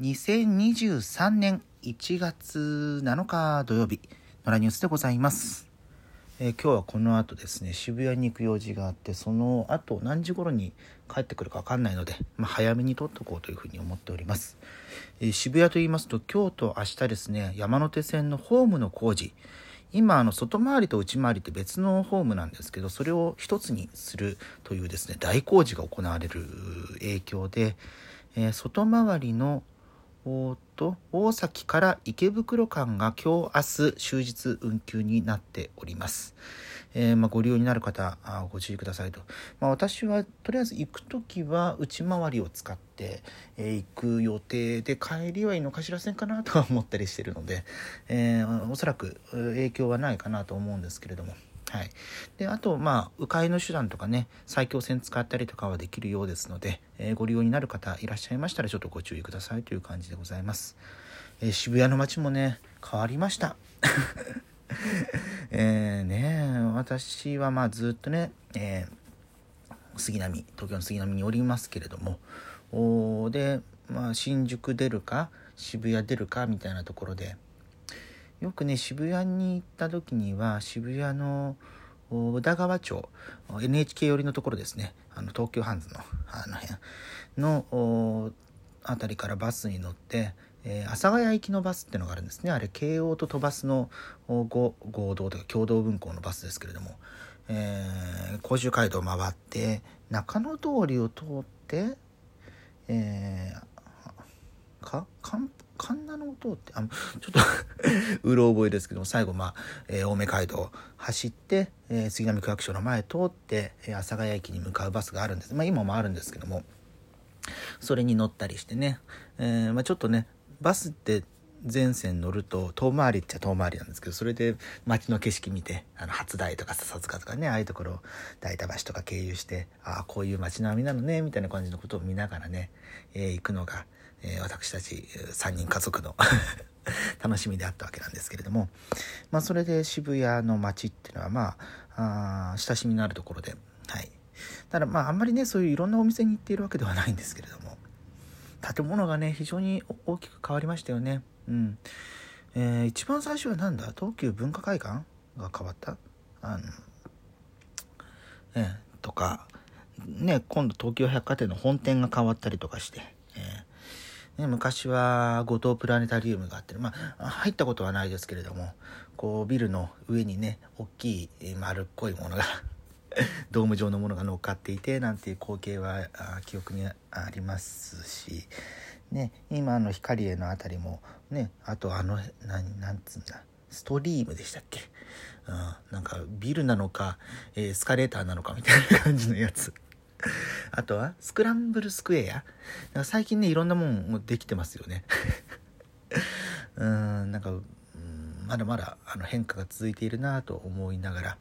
2023年1月7日土曜日、野良ニュースでございます。えー、今日はこの後ですね、渋谷に行く用事があって、その後何時頃に帰ってくるかわかんないので、まあ、早めに撮っとこうというふうに思っております。えー、渋谷と言いますと、今日と明日ですね、山手線のホームの工事、今あの外回りと内回りって別のホームなんですけどそれを一つにするというですね大工事が行われる影響で、えー、外回りのおと大崎から池袋間が今日明日終日運休になっております。えー、まあ、ご利用になる方あご注意くださいと、まあ、私はとりあえず行く時は内回りを使って、えー、行く予定で帰りは井の頭線かなとは思ったりしてるので、えー、おそらく影響はないかなと思うんですけれども。はい、であと、まあ、迂回の手段とかね埼京線使ったりとかはできるようですので、えー、ご利用になる方いらっしゃいましたらちょっとご注意くださいという感じでございます、えー、渋谷の街もね変わりました。えーね私はまあずっとね、え、杉並東京の杉並におりますけれどもおで、まあ、新宿出るか渋谷出るかみたいなところでよくね渋谷に行った時には渋谷の宇田川町 NHK 寄りのところですね。あの東急ハンズのあの辺。の辺りからバスに乗って、えー、阿佐ヶ谷行きのバスっていうのがあるんですね。あれ京王と都バスの合同というか共同運行のバスですけれども、えー、甲州街道を回って中野通りを通って、えー、か神奈の音ってあのちょっとうろ覚えですけども最後まあ、えー、青梅街道走って、えー、杉並区役所の前通って、え、阿佐ヶ谷駅に向かうバスがあるんです。まあ今もあるんですけどもそれに乗ったりしてね、えーまあ、ちょっとねバスって全線乗ると遠回りっちゃ遠回りなんですけどそれで街の景色見てあの初台とか笹塚とかねああいうところ大田橋とか経由してああこういう街並みなのねみたいな感じのことを見ながらね、えー、行くのがえー、私たち3人家族の 楽しみであったわけなんですけれども、まあ、それで渋谷の街っていうのはまああ親しみのあるところで、はい、ただまああんまりねそういういろんなお店に行っているわけではないんですけれども建物がね非常に大きく変わりましたよね。うん。えー、一番最初は何だ？東急文化会館が変わった？あの、え、とか、ね、今度東京百貨店の本店が変わったりとかして、ね、昔は五島プラネタリウムがあって、まあ、入ったことはないですけれども、こう、ビルの上にね、大きい丸っこいものが ドーム状のものが乗っかっていて、なんていう光景は記憶にありますし、ね、今の光栄の辺りも、ね、あとあの、何、なんつうんだ、ストリームでしたっけ、うん、なんかビルなのか、エスカレーターなのかみたいな感じのやつ。あとは、スクランブルスクエア。最近ね、いろんなもんもできてますよね。うん、なんか、まだまだあの変化が続いているなと思いながら。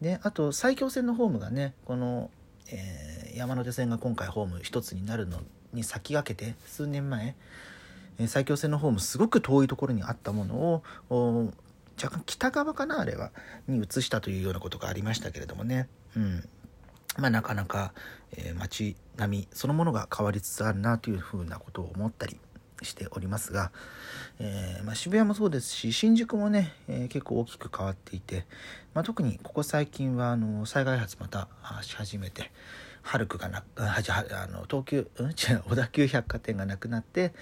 で、あと、埼京線のホームがね、この、えー、山手線が今回ホーム一つになるのに先駆けて、数年前、えー、埼京線のホームすごく遠いところにあったものを、若干北側かなあれはに移したというようなことがありましたけれどもねうんまあ、なかなか、えー、街並みそのものが変わりつつあるなというふうなことを思ったりしておりますが、えー、まあ、渋谷もそうですし新宿もね、えー、結構大きく変わっていて、まあ、特にここ最近はあの再開発またし始めてハルクがなあじあの東急、うん、違う小田急百貨店がなくなって、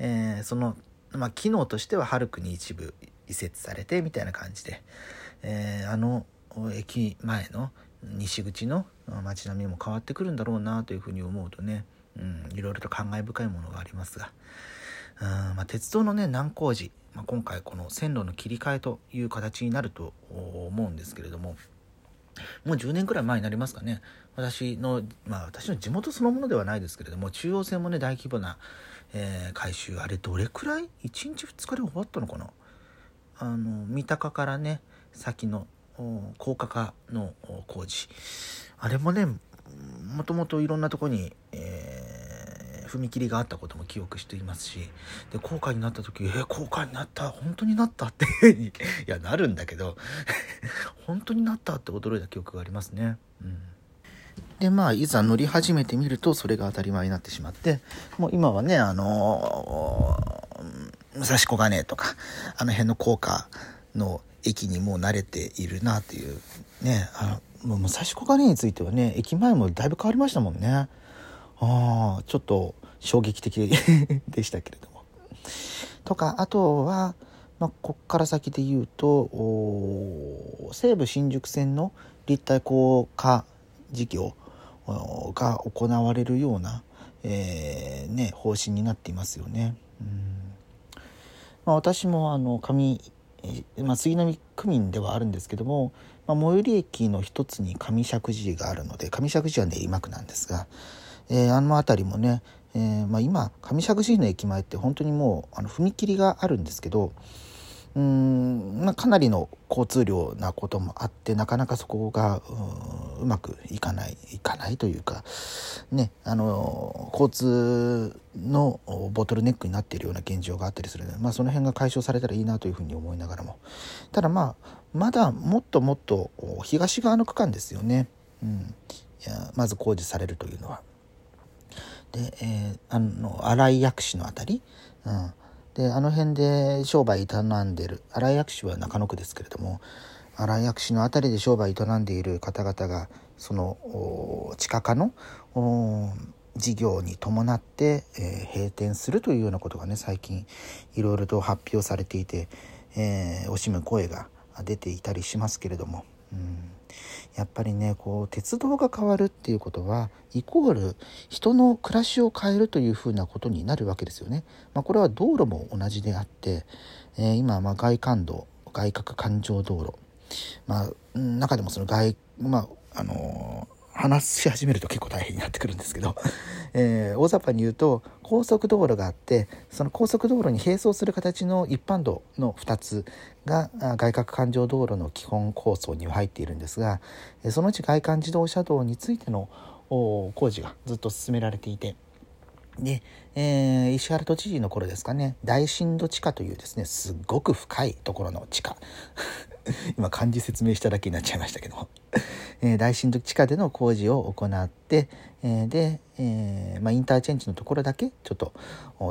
えその、まあ、機能としてはハルクに一部移設されてみたいな感じで、えあの駅前の西口の街並みも変わってくるんだろうなというふうに思うとね、うん、いろいろと感慨深いものがありますが、うんまあ、鉄道のね難工事、まあ、今回この線路の切り替えという形になると思うんですけれどももう10年くらい前になりますかね。私のまあ私の地元そのものではないですけれども中央線もね大規模な、えー、改修あれどれくらい？1日2日で終わったのかな？あの三鷹からね先の高架化の工事あれもねもともといろんなとこに、えー、踏切があったことも記憶していますしで高架になった時えー、高架になった本当になったって いやなるんだけど 本当になったって驚いた記憶がありますね。うんでまあいざ乗り始めてみるとそれが当たり前になってしまってもう今はねあのー、武蔵小金とかあの辺の高架の駅にもう慣れているなっていうね。あのもう武蔵小金についてはね駅前もだいぶ変わりましたもんね。ああちょっと衝撃的 でしたけれども。とかあとは、まあ、こっから先で言うと西武新宿線の立体高架事業が行われるような、えー、ね、方針になっていますよね。うん。まあ、私もあの上、まあ、杉並区民ではあるんですけども、まあ、最寄り駅の一つに上石神があるので上石神は練馬区なんですが、えー、あの辺りもね、えーまあ、今上石神の駅前って本当にもうあの踏切があるんですけどうん、まあ、かなりの交通量なこともあってなかなかそこがうまくいかないいかないというかねあの交通のボトルネックになっているような現状があったりするので、まあ、その辺が解消されたらいいなというふうに思いながらも。ただまあまだもっともっと東側の区間ですよね、うん、いやまず工事されるというのは。で、えー、あの新井薬師の辺り、うん、であの辺で商売営んでる新井薬師は中野区ですけれども新井薬師の辺りで商売営んでいる方々がその地下化の事業に伴って、えー、閉店するというようなことがね最近いろいろと発表されていて、えー、惜しむ声が出ていたりしますけれども。うんやっぱりねこう鉄道が変わるっていうことはイコール人の暮らしを変えるというふうなことになるわけですよね。まあ、これは道路も同じであって、えー、今ま外環道外角環状道路まあ中でもその外まああの話し始めると結構大変になってくるんですけど、えー、大雑把に言うと高速道路があってその高速道路に並走する形の一般道の2つが外郭環状道路の基本構想には入っているんですがそのうち外環自動車道についての工事がずっと進められていてで、えー、石原都知事の頃ですかね。大深度地下というですねすっごく深いところの地下。今漢字説明しただけになっちゃいましたけど えー、大深度地下での工事を行って、えー、で、えー、まあ、インターチェンジのところだけちょっと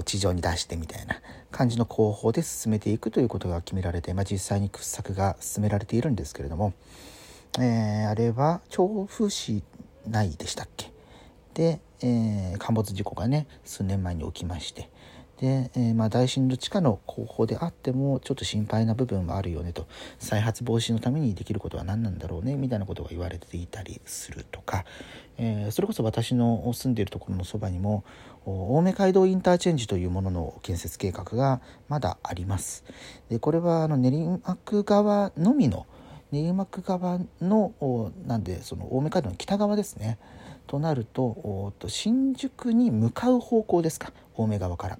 地上に出してみたいな感じの工法で進めていくということが決められて、まあ、実際に掘削が進められているんですけれども、えあれは調布市内でしたっけ？で、え陥没事故がね数年前に起きまして。で、えー、まあ、大震度地下の工法であってもちょっと心配な部分はあるよねと。再発防止のためにできることは何なんだろうねみたいなことが言われていたりするとか、えー、それこそ私の住んでいるところのそばにも青梅街道インターチェンジというものの建設計画がまだあります。でこれはあの練馬区側のみの練馬区側のなんでその青梅街道の北側ですね。となるとと新宿に向かう方向ですか？青梅側から。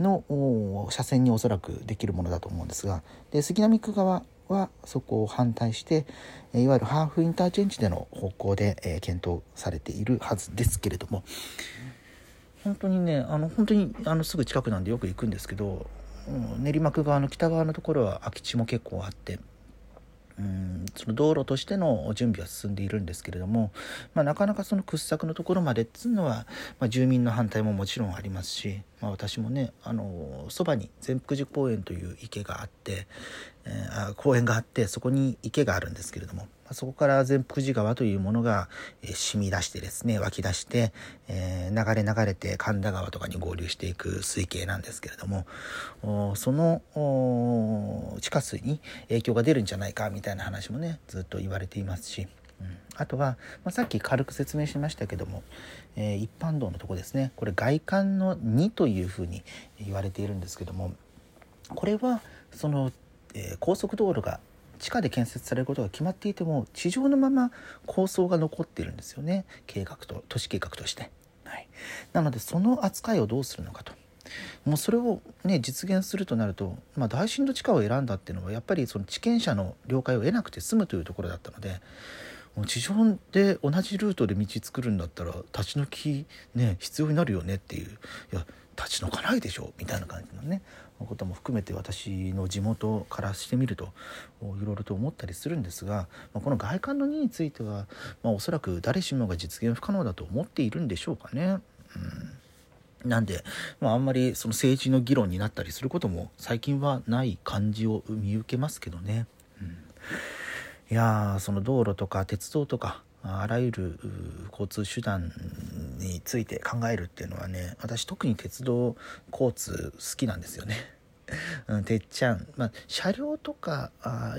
の車線におそらくできるものだと思うんですが。で杉並区側はそこを反対していわゆるハーフインターチェンジでの方向で、え検討されているはずですけれども。本当にねあの本当にあのすぐ近くなんでよく行くんですけど、うん、練馬区側の北側のところは空き地も結構あって。うん。その道路としての準備は進んでいるんですけれども、まあ、なかなかその掘削のところまでっつうのは、まあ、住民の反対ももちろんありますし、まあ、私もねあのそばに善福寺公園という池があって、えー、公園があってそこに池があるんですけれどもそこから善福寺川というものが、え、染み出してですね湧き出して、えー、流れ流れて神田川とかに合流していく水系なんですけれどもその地下水に影響が出るんじゃないかみたいな話もねずっと言われていますし。うん、あとは、まあ、さっき軽く説明しましたけども、えー、一般道のとこですねこれ外観の2というふうに言われているんですけどもこれはその、えー、高速道路が地下で建設されることが決まっていても地上のまま構想が残っているんですよね。計画と都市計画として、はい、なのでその扱いをどうするのかと。もうそれをね実現するとなると、まあ、大震度地下を選んだっていうのはやっぱりその地権者の了解を得なくて済むというところだったのでもう地上で同じルートで道作るんだったら立ち退きね必要になるよねっていう。いや立ち退かないでしょうみたいな感じのねことも含めて私の地元からしてみるといろいろと思ったりするんですが、ま、この外観の2については、ま、おそらく誰しもが実現不可能だと思っているんでしょうかね。うんなんで、まあ、あんまりその政治の議論になったりすることも最近はない感じを見受けますけどね。うん、いやその道路とか鉄道とかあらゆる交通手段について考えるっていうのはね私特に鉄道交通好きなんですよね。うん、てっちゃん、まあ、車両とか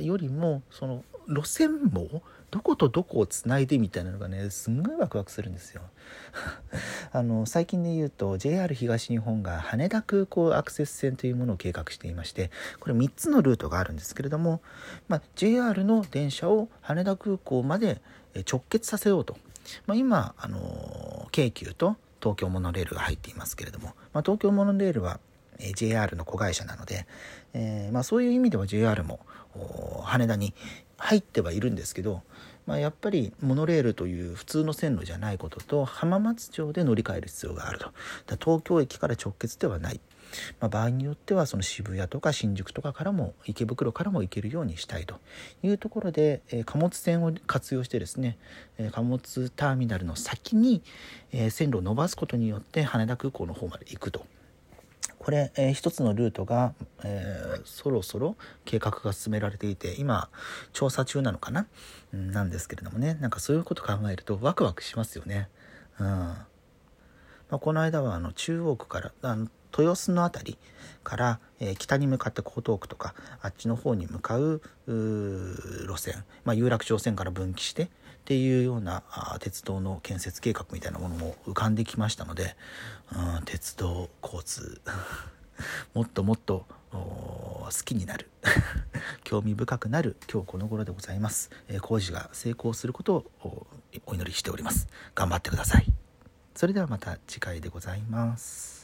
よりもその路線網どことどこをつないでみたいなのがねすんごいワクワクするんですよ。あの最近で言うと JR 東日本が羽田空港アクセス線というものを計画していましてこれ3つのルートがあるんですけれども、まあ、JR の電車を羽田空港まで直結させようと、まあ、今あの京急と東京モノレールが入っていますけれども、まあ、東京モノレールは JR の子会社なので、えー、まあ、そういう意味では JR も羽田に入ってはいるんですけど、まあ、やっぱりモノレールという普通の線路じゃないことと浜松町で乗り換える必要があると。東京駅から直結ではない、まあ、場合によってはその渋谷とか新宿とかからも池袋からも行けるようにしたいと。いうところで、えー、貨物船を活用してですね、えー、貨物ターミナルの先に、えー、線路を伸ばすことによって羽田空港の方まで行くと。これ、えー、一つのルートが、えー、そろそろ計画が進められていて今調査中なのかな、うん、なんですけれどもね。なんかそういうこと考えるとワクワクしますよね。うん。まあ、この間はあの中央区からあの豊洲の辺りから、えー、北に向かって江東区とかあっちの方に向かう路線、まあ、有楽町線から分岐してっていうようなあ鉄道の建設計画みたいなものも浮かんできましたので、うん、鉄道交通 もっともっと好きになる 興味深くなる今日この頃でございます、えー、工事が成功することをお祈りしております。頑張ってください。それではまた次回でございます。